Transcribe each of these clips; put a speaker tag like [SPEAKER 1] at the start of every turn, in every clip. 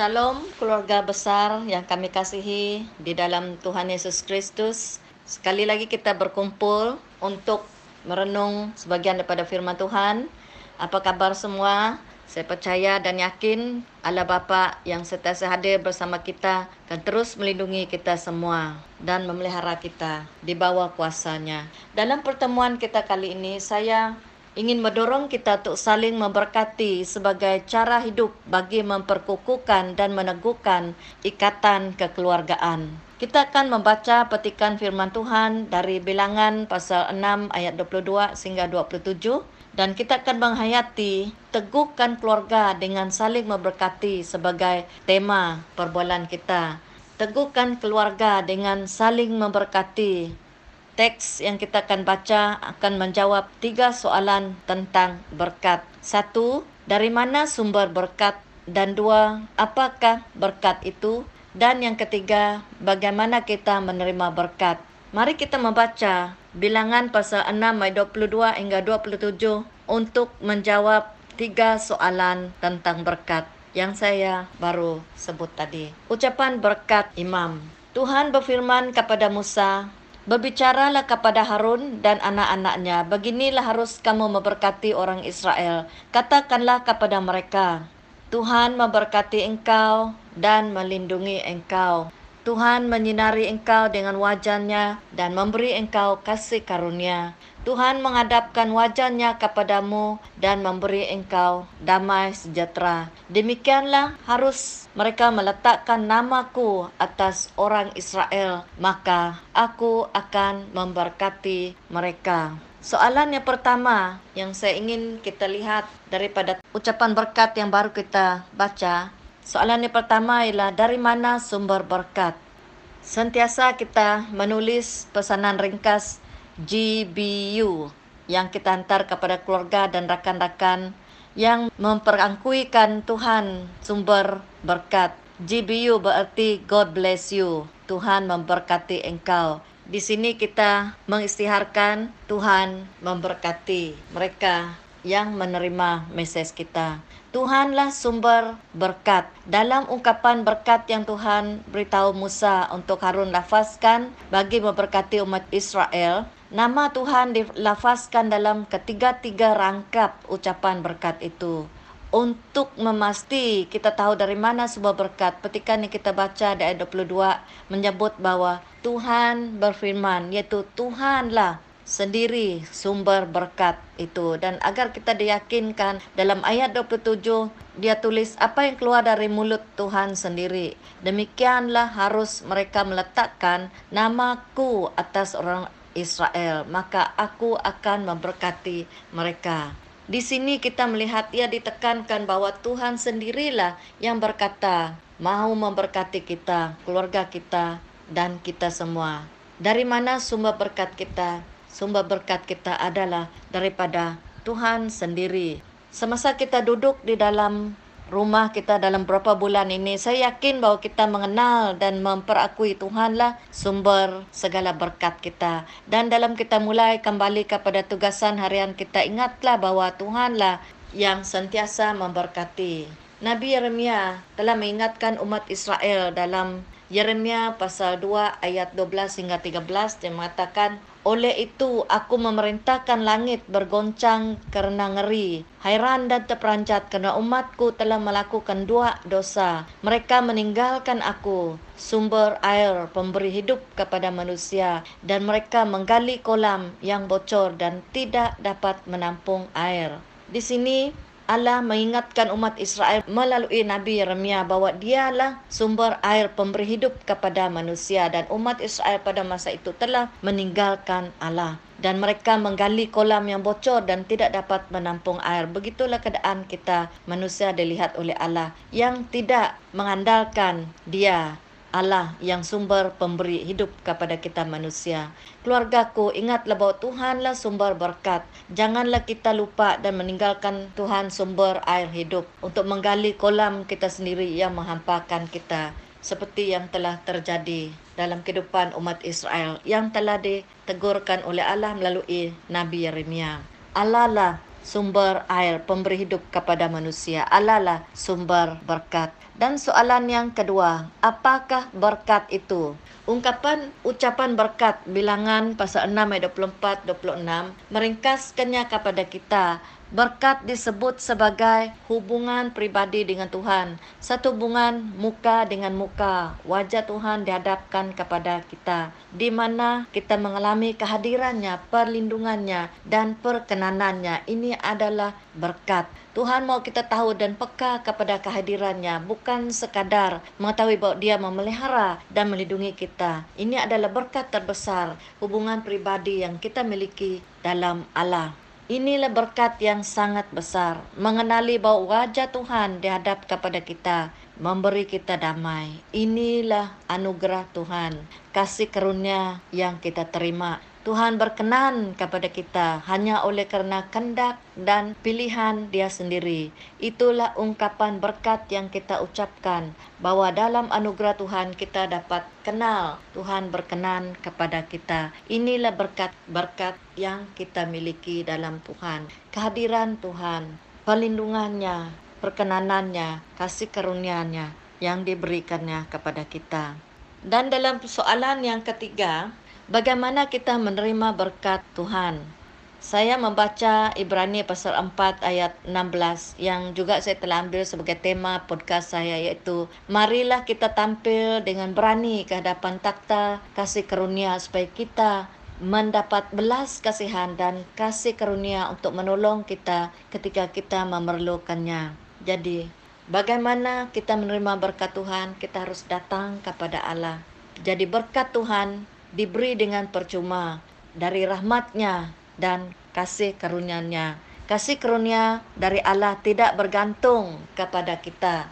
[SPEAKER 1] Shalom keluarga besar yang kami kasihi di dalam Tuhan Yesus Kristus. Sekali lagi kita berkumpul untuk merenung sebagian daripada firman Tuhan. Apa kabar semua? Saya percaya dan yakin Allah Bapa yang sentiasa hadir bersama kita akan terus melindungi kita semua dan memelihara kita di bawah kuasanya. Dalam pertemuan kita kali ini saya ingin mendorong kita untuk saling memberkati sebagai cara hidup bagi memperkukuhkan dan meneguhkan ikatan kekeluargaan. Kita akan membaca petikan firman Tuhan dari bilangan pasal 6 ayat 22 sehingga 27 dan kita akan menghayati teguhkan keluarga dengan saling memberkati sebagai tema perbualan kita. Teguhkan keluarga dengan saling memberkati teks yang kita akan baca akan menjawab tiga soalan tentang berkat. Satu, dari mana sumber berkat? Dan dua, apakah berkat itu? Dan yang ketiga, bagaimana kita menerima berkat? Mari kita membaca bilangan pasal 6 ayat 22 hingga 27 untuk menjawab tiga soalan tentang berkat yang saya baru sebut tadi. Ucapan berkat imam. Tuhan berfirman kepada Musa, Berbicaralah kepada Harun dan anak-anaknya, beginilah harus kamu memberkati orang Israel. Katakanlah kepada mereka, Tuhan memberkati engkau dan melindungi engkau. Tuhan menyinari engkau dengan wajahnya dan memberi engkau kasih karunia. Tuhan menghadapkan wajahnya kepadamu dan memberi engkau damai sejahtera. Demikianlah harus mereka meletakkan namaku atas orang Israel, maka aku akan memberkati mereka. Soalan yang pertama yang saya ingin kita lihat daripada ucapan berkat yang baru kita baca. Soalan yang pertama ialah dari mana sumber berkat? Sentiasa kita menulis pesanan ringkas GBU yang kita hantar kepada keluarga dan rakan-rakan yang memperangkuikan Tuhan sumber berkat. GBU berarti God bless you. Tuhan memberkati engkau. Di sini kita mengistiharkan Tuhan memberkati mereka yang menerima mesej kita. Tuhanlah sumber berkat. Dalam ungkapan berkat yang Tuhan beritahu Musa untuk Harun lafazkan bagi memberkati umat Israel, Nama Tuhan dilafazkan dalam ketiga-tiga rangkap ucapan berkat itu. Untuk memasti kita tahu dari mana sebuah berkat, petikan yang kita baca di ayat 22 menyebut bahawa Tuhan berfirman, iaitu Tuhanlah sendiri sumber berkat itu. Dan agar kita diyakinkan dalam ayat 27, dia tulis apa yang keluar dari mulut Tuhan sendiri. Demikianlah harus mereka meletakkan namaku atas orang Israel, maka aku akan memberkati mereka. Di sini kita melihat ia ditekankan bahwa Tuhan sendirilah yang berkata, mau memberkati kita, keluarga kita, dan kita semua. Dari mana sumber berkat kita? Sumber berkat kita adalah daripada Tuhan sendiri. Semasa kita duduk di dalam rumah kita dalam beberapa bulan ini, saya yakin bahawa kita mengenal dan memperakui Tuhanlah sumber segala berkat kita. Dan dalam kita mulai kembali kepada tugasan harian kita, ingatlah bahawa Tuhanlah yang sentiasa memberkati. Nabi Yeremia telah mengingatkan umat Israel dalam Yeremia pasal 2 ayat 12 hingga 13 dia mengatakan oleh itu aku memerintahkan langit bergoncang kerana ngeri, hairan dan terperanjat kerana umatku telah melakukan dua dosa. Mereka meninggalkan aku, sumber air pemberi hidup kepada manusia dan mereka menggali kolam yang bocor dan tidak dapat menampung air. Di sini Allah mengingatkan umat Israel melalui Nabi Yeremia bahawa dialah sumber air pemberi hidup kepada manusia dan umat Israel pada masa itu telah meninggalkan Allah dan mereka menggali kolam yang bocor dan tidak dapat menampung air. Begitulah keadaan kita manusia dilihat oleh Allah yang tidak mengandalkan dia Allah yang sumber pemberi hidup kepada kita manusia. Keluargaku, ingatlah bahawa Tuhanlah sumber berkat. Janganlah kita lupa dan meninggalkan Tuhan sumber air hidup untuk menggali kolam kita sendiri yang menghampakan kita. Seperti yang telah terjadi dalam kehidupan umat Israel yang telah ditegurkan oleh Allah melalui Nabi Yeremia. Allah lah sumber air pemberi hidup kepada manusia. Allah lah sumber berkat. Dan soalan yang kedua, apakah berkat itu? Ungkapan ucapan berkat bilangan pasal 6 ayat 24 26 meringkaskannya kepada kita Berkat disebut sebagai hubungan pribadi dengan Tuhan. Satu hubungan muka dengan muka. Wajah Tuhan dihadapkan kepada kita. Di mana kita mengalami kehadirannya, perlindungannya dan perkenanannya. Ini adalah berkat. Tuhan mau kita tahu dan peka kepada kehadirannya. Bukan sekadar mengetahui bahawa dia memelihara dan melindungi kita. Ini adalah berkat terbesar. Hubungan pribadi yang kita miliki dalam Allah. Inilah berkat yang sangat besar. Mengenali bahawa wajah Tuhan dihadap kepada kita. Memberi kita damai. Inilah anugerah Tuhan. Kasih karunia yang kita terima. Tuhan berkenan kepada kita hanya oleh kerana kendak dan pilihan dia sendiri. Itulah ungkapan berkat yang kita ucapkan bahawa dalam anugerah Tuhan kita dapat kenal Tuhan berkenan kepada kita. Inilah berkat-berkat yang kita miliki dalam Tuhan. Kehadiran Tuhan, perlindungannya, perkenanannya, kasih karunia-Nya yang diberikannya kepada kita. Dan dalam soalan yang ketiga, bagaimana kita menerima berkat Tuhan. Saya membaca Ibrani pasal 4 ayat 16 yang juga saya telah ambil sebagai tema podcast saya iaitu marilah kita tampil dengan berani ke hadapan takhta kasih karunia supaya kita mendapat belas kasihan dan kasih karunia untuk menolong kita ketika kita memerlukannya. Jadi, bagaimana kita menerima berkat Tuhan? Kita harus datang kepada Allah. Jadi berkat Tuhan diberi dengan percuma dari rahmatnya dan kasih karunia-Nya. Kasih karunia dari Allah tidak bergantung kepada kita.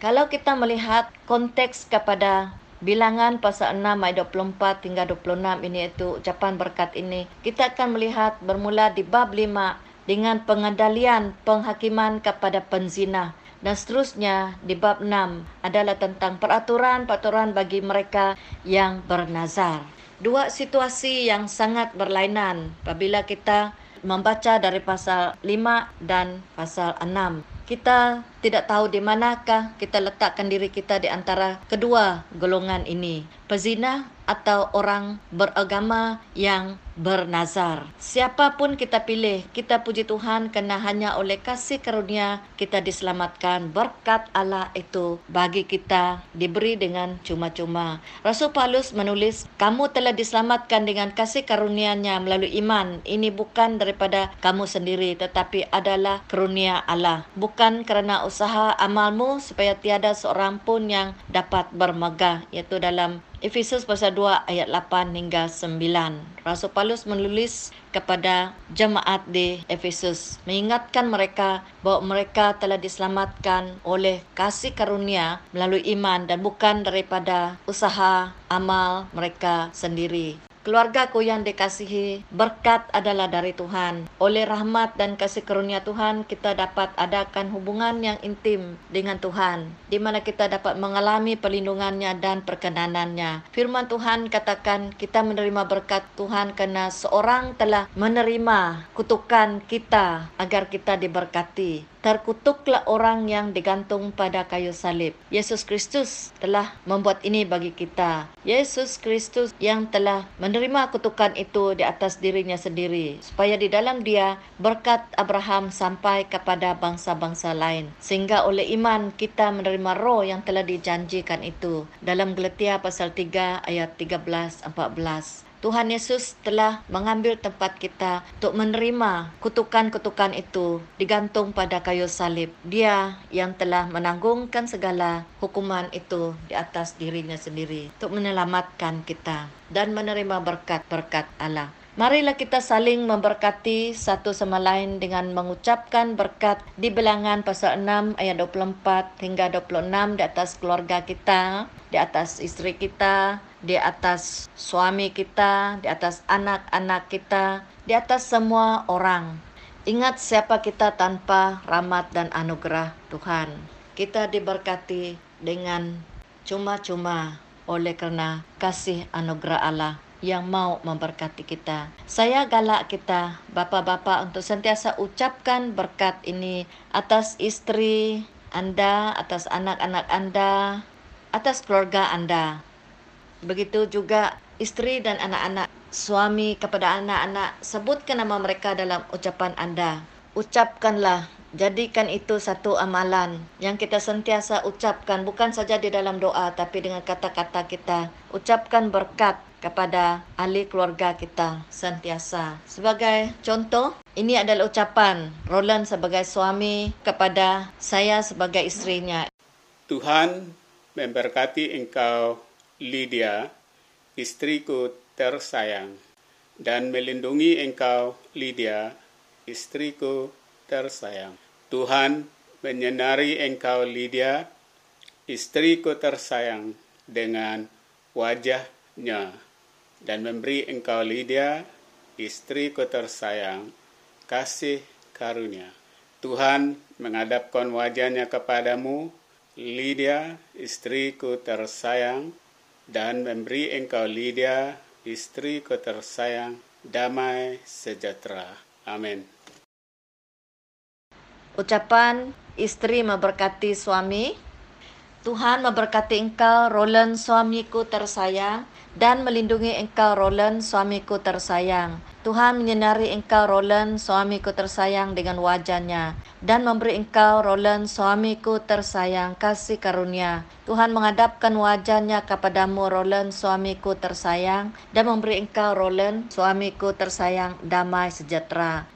[SPEAKER 1] Kalau kita melihat konteks kepada bilangan pasal 6 ayat 24 hingga 26 ini itu ucapan berkat ini, kita akan melihat bermula di bab 5 dengan pengendalian penghakiman kepada penzina dan seterusnya di bab 6 adalah tentang peraturan-peraturan bagi mereka yang bernazar. Dua situasi yang sangat berlainan apabila kita membaca dari pasal 5 dan pasal 6. Kita tidak tahu di manakah kita letakkan diri kita di antara kedua golongan ini. Pezina atau orang beragama yang bernazar. Siapapun kita pilih, kita puji Tuhan kerana hanya oleh kasih karunia kita diselamatkan. Berkat Allah itu bagi kita diberi dengan cuma-cuma. Rasul Paulus menulis, kamu telah diselamatkan dengan kasih karunia-Nya melalui iman. Ini bukan daripada kamu sendiri tetapi adalah karunia Allah. Bukan kerana usaha amalmu supaya tiada seorang pun yang dapat bermegah. Iaitu dalam Efesus pasal 2 ayat 8 hingga 9. Rasul Paulus menulis kepada jemaat di Efesus mengingatkan mereka bahawa mereka telah diselamatkan oleh kasih karunia melalui iman dan bukan daripada usaha amal mereka sendiri. Keluarga ku yang dikasihi, berkat adalah dari Tuhan. Oleh rahmat dan kasih karunia Tuhan, kita dapat adakan hubungan yang intim dengan Tuhan. Di mana kita dapat mengalami perlindungannya dan perkenanannya. Firman Tuhan katakan kita menerima berkat Tuhan kerana seorang telah menerima kutukan kita agar kita diberkati terkutuklah orang yang digantung pada kayu salib. Yesus Kristus telah membuat ini bagi kita. Yesus Kristus yang telah menerima kutukan itu di atas dirinya sendiri supaya di dalam dia berkat Abraham sampai kepada bangsa-bangsa lain sehingga oleh iman kita menerima roh yang telah dijanjikan itu dalam Galatia pasal 3 ayat 13 14 Tuhan Yesus telah mengambil tempat kita untuk menerima kutukan-kutukan itu digantung pada kayu salib. Dia yang telah menanggungkan segala hukuman itu di atas dirinya sendiri untuk menyelamatkan kita dan menerima berkat-berkat Allah. Marilah kita saling memberkati satu sama lain dengan mengucapkan berkat di bilangan pasal 6 ayat 24 hingga 26 di atas keluarga kita, di atas istri kita, di atas suami kita, di atas anak-anak kita, di atas semua orang. Ingat siapa kita tanpa rahmat dan anugerah Tuhan. Kita diberkati dengan cuma-cuma oleh kerana kasih anugerah Allah yang mau memberkati kita. Saya galak kita, bapa-bapa untuk sentiasa ucapkan berkat ini atas istri anda, atas anak-anak anda, atas keluarga anda. Begitu juga istri dan anak-anak, suami kepada anak-anak, sebutkan nama mereka dalam ucapan anda. Ucapkanlah Jadikan itu satu amalan yang kita sentiasa ucapkan bukan saja di dalam doa tapi dengan kata-kata kita. Ucapkan berkat kepada ahli keluarga kita sentiasa. Sebagai contoh, ini adalah ucapan Roland sebagai suami kepada saya sebagai istrinya.
[SPEAKER 2] Tuhan memberkati engkau Lydia, istriku tersayang, dan melindungi engkau Lydia, istriku tersayang. Tuhan menyinari engkau Lydia, istriku tersayang dengan wajahnya dan memberi engkau Lydia, istriku tersayang, kasih karunia. Tuhan menghadapkan wajahnya kepadamu, Lydia, istriku tersayang, dan memberi engkau Lydia, istriku tersayang, damai sejahtera. Amin.
[SPEAKER 1] Ucapan istri memberkati suami. Tuhan memberkati engkau, Roland, suamiku tersayang, dan melindungi engkau, Roland, suamiku tersayang. Tuhan menyinari engkau, Roland, suamiku tersayang, dengan wajahnya, dan memberi engkau, Roland, suamiku tersayang, kasih karunia. Tuhan menghadapkan wajahnya kepadamu, Roland, suamiku tersayang, dan memberi engkau, Roland, suamiku tersayang, damai sejahtera.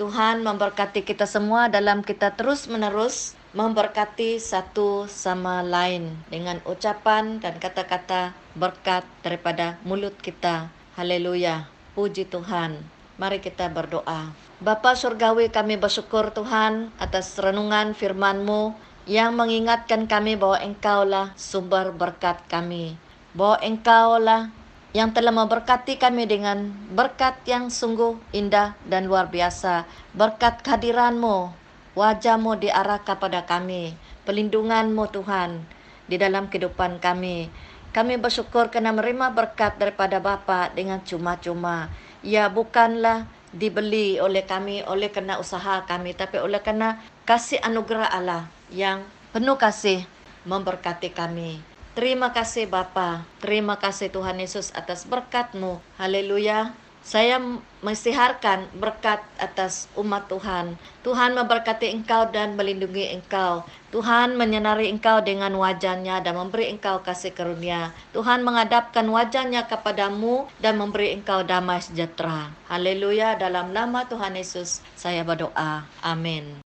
[SPEAKER 1] Tuhan memberkati kita semua dalam kita terus menerus memberkati satu sama lain dengan ucapan dan kata-kata berkat daripada mulut kita. Haleluya. Puji Tuhan. Mari kita berdoa. Bapa surgawi kami bersyukur Tuhan atas renungan firman-Mu yang mengingatkan kami bahwa Engkaulah sumber berkat kami. Bahwa Engkaulah yang telah memberkati kami dengan berkat yang sungguh indah dan luar biasa. Berkat kehadiranmu, wajahmu diarah kepada kami, pelindunganmu Tuhan di dalam kehidupan kami. Kami bersyukur kerana menerima berkat daripada Bapa dengan cuma-cuma. Ya bukanlah dibeli oleh kami oleh kerana usaha kami tapi oleh kerana kasih anugerah Allah yang penuh kasih memberkati kami. Terima kasih Bapa. Terima kasih Tuhan Yesus atas berkat-Mu. Haleluya. Saya mensiharkan berkat atas umat Tuhan. Tuhan memberkati engkau dan melindungi engkau. Tuhan menyenari engkau dengan wajahnya dan memberi engkau kasih karunia. Tuhan mengadapkan wajahnya kepadamu dan memberi engkau damai sejahtera. Haleluya. Dalam nama Tuhan Yesus saya berdoa. Amin.